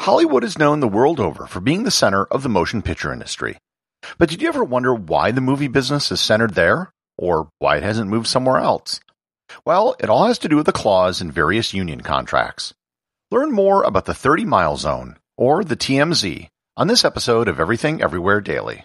Hollywood is known the world over for being the center of the motion picture industry. But did you ever wonder why the movie business is centered there? Or why it hasn't moved somewhere else? Well, it all has to do with the clause in various union contracts. Learn more about the 30 mile zone, or the TMZ, on this episode of Everything Everywhere Daily.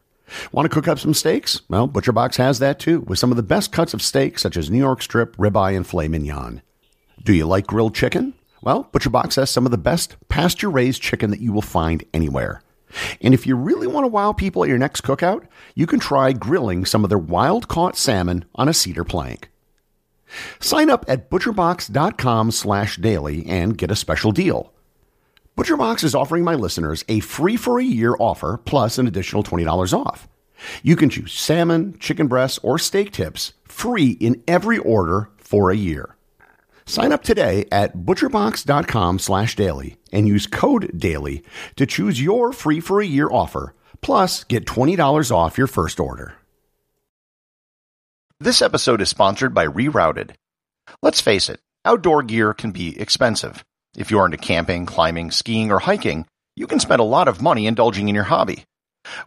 Want to cook up some steaks? Well, ButcherBox has that too, with some of the best cuts of steak, such as New York strip, ribeye, and filet mignon. Do you like grilled chicken? Well, ButcherBox has some of the best pasture raised chicken that you will find anywhere. And if you really want to wow people at your next cookout, you can try grilling some of their wild caught salmon on a cedar plank. Sign up at butcherbox.com slash daily and get a special deal. ButcherBox is offering my listeners a free for a year offer plus an additional $20 off. You can choose salmon, chicken breasts, or steak tips free in every order for a year. Sign up today at butcherbox.com slash daily and use code DAILY to choose your free for a year offer, plus get $20 off your first order. This episode is sponsored by Rerouted. Let's face it, outdoor gear can be expensive. If you're into camping, climbing, skiing, or hiking, you can spend a lot of money indulging in your hobby.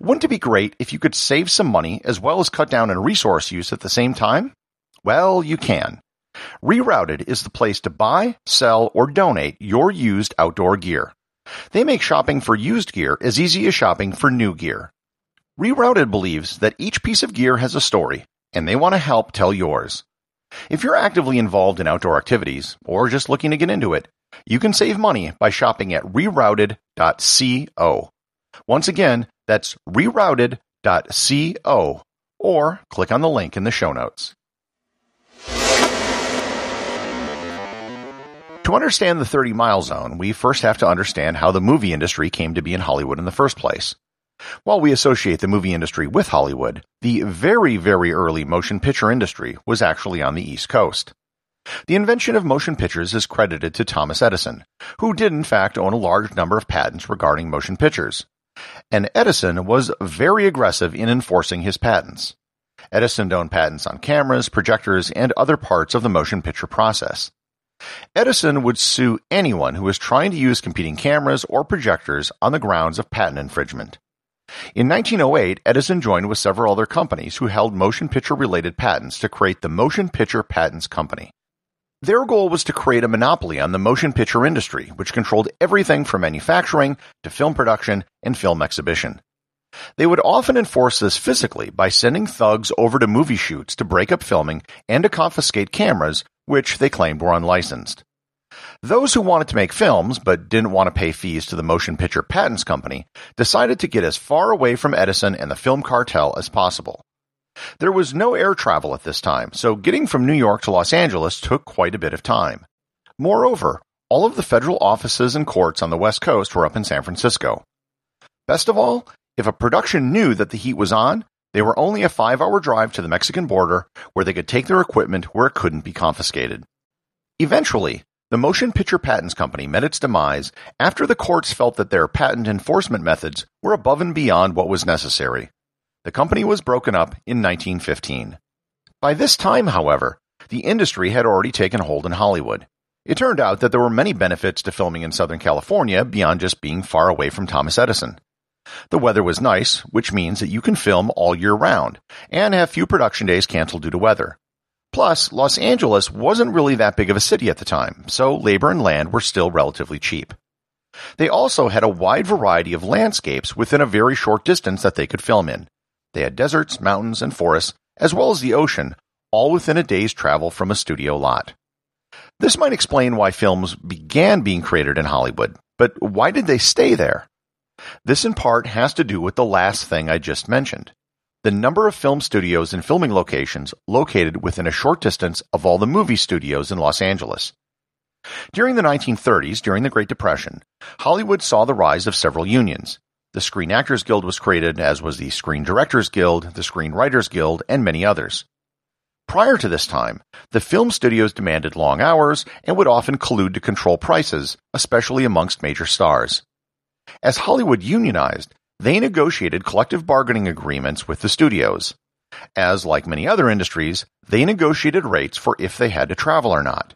Wouldn't it be great if you could save some money as well as cut down on resource use at the same time? Well, you can. Rerouted is the place to buy, sell, or donate your used outdoor gear. They make shopping for used gear as easy as shopping for new gear. Rerouted believes that each piece of gear has a story, and they want to help tell yours. If you're actively involved in outdoor activities, or just looking to get into it, you can save money by shopping at rerouted.co. Once again, that's rerouted.co or click on the link in the show notes. To understand the 30 mile zone, we first have to understand how the movie industry came to be in Hollywood in the first place. While we associate the movie industry with Hollywood, the very, very early motion picture industry was actually on the East Coast. The invention of motion pictures is credited to Thomas Edison, who did in fact own a large number of patents regarding motion pictures. And Edison was very aggressive in enforcing his patents. Edison owned patents on cameras, projectors, and other parts of the motion picture process. Edison would sue anyone who was trying to use competing cameras or projectors on the grounds of patent infringement. In 1908, Edison joined with several other companies who held motion picture related patents to create the Motion Picture Patents Company. Their goal was to create a monopoly on the motion picture industry, which controlled everything from manufacturing to film production and film exhibition. They would often enforce this physically by sending thugs over to movie shoots to break up filming and to confiscate cameras, which they claimed were unlicensed. Those who wanted to make films but didn't want to pay fees to the Motion Picture Patents Company decided to get as far away from Edison and the film cartel as possible. There was no air travel at this time, so getting from New York to Los Angeles took quite a bit of time. Moreover, all of the federal offices and courts on the West Coast were up in San Francisco. Best of all, if a production knew that the heat was on, they were only a five hour drive to the Mexican border where they could take their equipment where it couldn't be confiscated. Eventually, the Motion Picture Patents Company met its demise after the courts felt that their patent enforcement methods were above and beyond what was necessary. The company was broken up in 1915. By this time, however, the industry had already taken hold in Hollywood. It turned out that there were many benefits to filming in Southern California beyond just being far away from Thomas Edison. The weather was nice, which means that you can film all year round and have few production days canceled due to weather. Plus, Los Angeles wasn't really that big of a city at the time, so labor and land were still relatively cheap. They also had a wide variety of landscapes within a very short distance that they could film in. They had deserts, mountains, and forests, as well as the ocean, all within a day's travel from a studio lot. This might explain why films began being created in Hollywood, but why did they stay there? This in part has to do with the last thing I just mentioned the number of film studios and filming locations located within a short distance of all the movie studios in Los Angeles. During the 1930s, during the Great Depression, Hollywood saw the rise of several unions. The Screen Actors Guild was created, as was the Screen Directors Guild, the Screenwriters Guild, and many others. Prior to this time, the film studios demanded long hours and would often collude to control prices, especially amongst major stars. As Hollywood unionized, they negotiated collective bargaining agreements with the studios. As like many other industries, they negotiated rates for if they had to travel or not.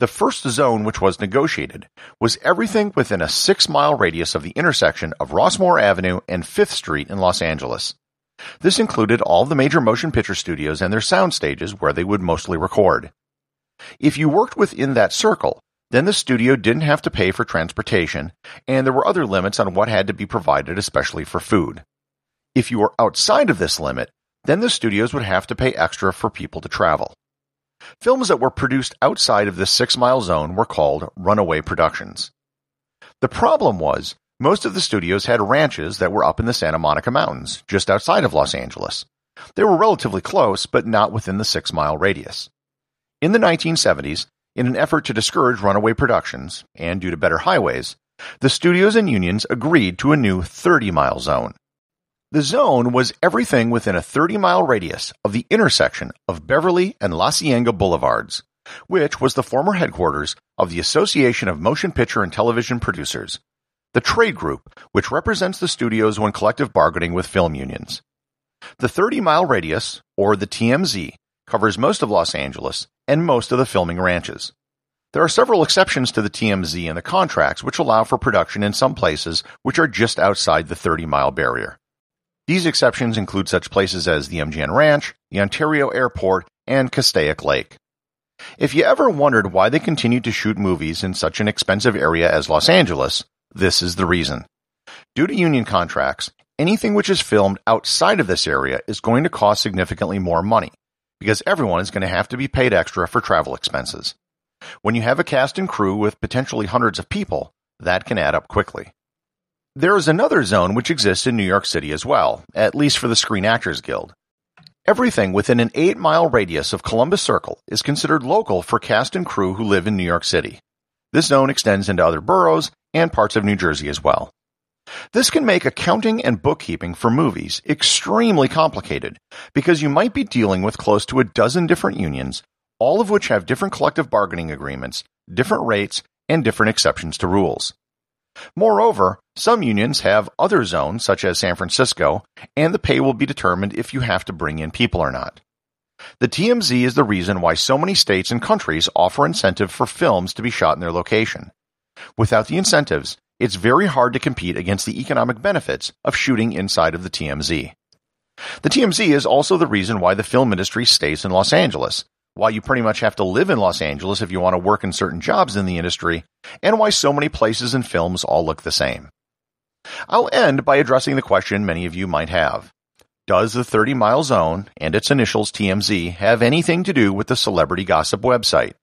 The first zone which was negotiated was everything within a six mile radius of the intersection of Rossmore Avenue and Fifth Street in Los Angeles. This included all the major motion picture studios and their sound stages where they would mostly record. If you worked within that circle, then the studio didn't have to pay for transportation, and there were other limits on what had to be provided, especially for food. If you were outside of this limit, then the studios would have to pay extra for people to travel. Films that were produced outside of this six mile zone were called runaway productions. The problem was, most of the studios had ranches that were up in the Santa Monica Mountains, just outside of Los Angeles. They were relatively close, but not within the six mile radius. In the 1970s, in an effort to discourage runaway productions, and due to better highways, the studios and unions agreed to a new 30 mile zone. The zone was everything within a 30 mile radius of the intersection of Beverly and La Cienega Boulevards, which was the former headquarters of the Association of Motion Picture and Television Producers, the trade group which represents the studios when collective bargaining with film unions. The 30 mile radius, or the TMZ, covers most of Los Angeles and most of the filming ranches. There are several exceptions to the TMZ in the contracts which allow for production in some places which are just outside the 30 mile barrier. These exceptions include such places as the MGM Ranch, the Ontario Airport, and Castaic Lake. If you ever wondered why they continued to shoot movies in such an expensive area as Los Angeles, this is the reason. Due to union contracts, anything which is filmed outside of this area is going to cost significantly more money, because everyone is going to have to be paid extra for travel expenses. When you have a cast and crew with potentially hundreds of people, that can add up quickly. There is another zone which exists in New York City as well, at least for the Screen Actors Guild. Everything within an 8 mile radius of Columbus Circle is considered local for cast and crew who live in New York City. This zone extends into other boroughs and parts of New Jersey as well. This can make accounting and bookkeeping for movies extremely complicated because you might be dealing with close to a dozen different unions, all of which have different collective bargaining agreements, different rates, and different exceptions to rules. Moreover, some unions have other zones, such as San Francisco, and the pay will be determined if you have to bring in people or not. The TMZ is the reason why so many states and countries offer incentive for films to be shot in their location. Without the incentives, it's very hard to compete against the economic benefits of shooting inside of the TMZ. The TMZ is also the reason why the film industry stays in Los Angeles, why you pretty much have to live in Los Angeles if you want to work in certain jobs in the industry, and why so many places and films all look the same. I'll end by addressing the question many of you might have. Does the 30 mile zone and its initials TMZ have anything to do with the celebrity gossip website?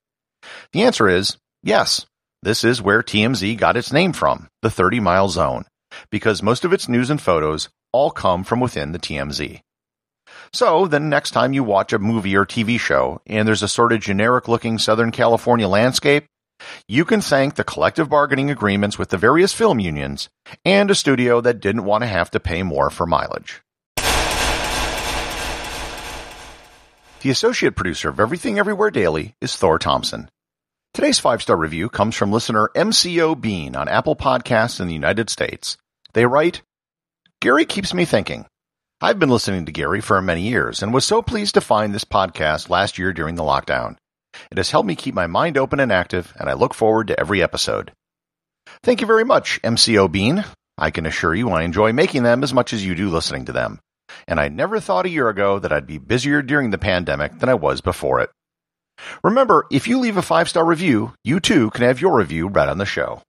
The answer is yes. This is where TMZ got its name from, the 30 mile zone, because most of its news and photos all come from within the TMZ. So then next time you watch a movie or TV show and there's a sort of generic looking Southern California landscape, you can thank the collective bargaining agreements with the various film unions and a studio that didn't want to have to pay more for mileage. The associate producer of Everything Everywhere Daily is Thor Thompson. Today's five star review comes from listener MCO Bean on Apple Podcasts in the United States. They write, Gary keeps me thinking. I've been listening to Gary for many years and was so pleased to find this podcast last year during the lockdown. It has helped me keep my mind open and active, and I look forward to every episode. Thank you very much, MCO Bean. I can assure you I enjoy making them as much as you do listening to them. And I never thought a year ago that I'd be busier during the pandemic than I was before it. Remember, if you leave a five star review, you too can have your review read on the show.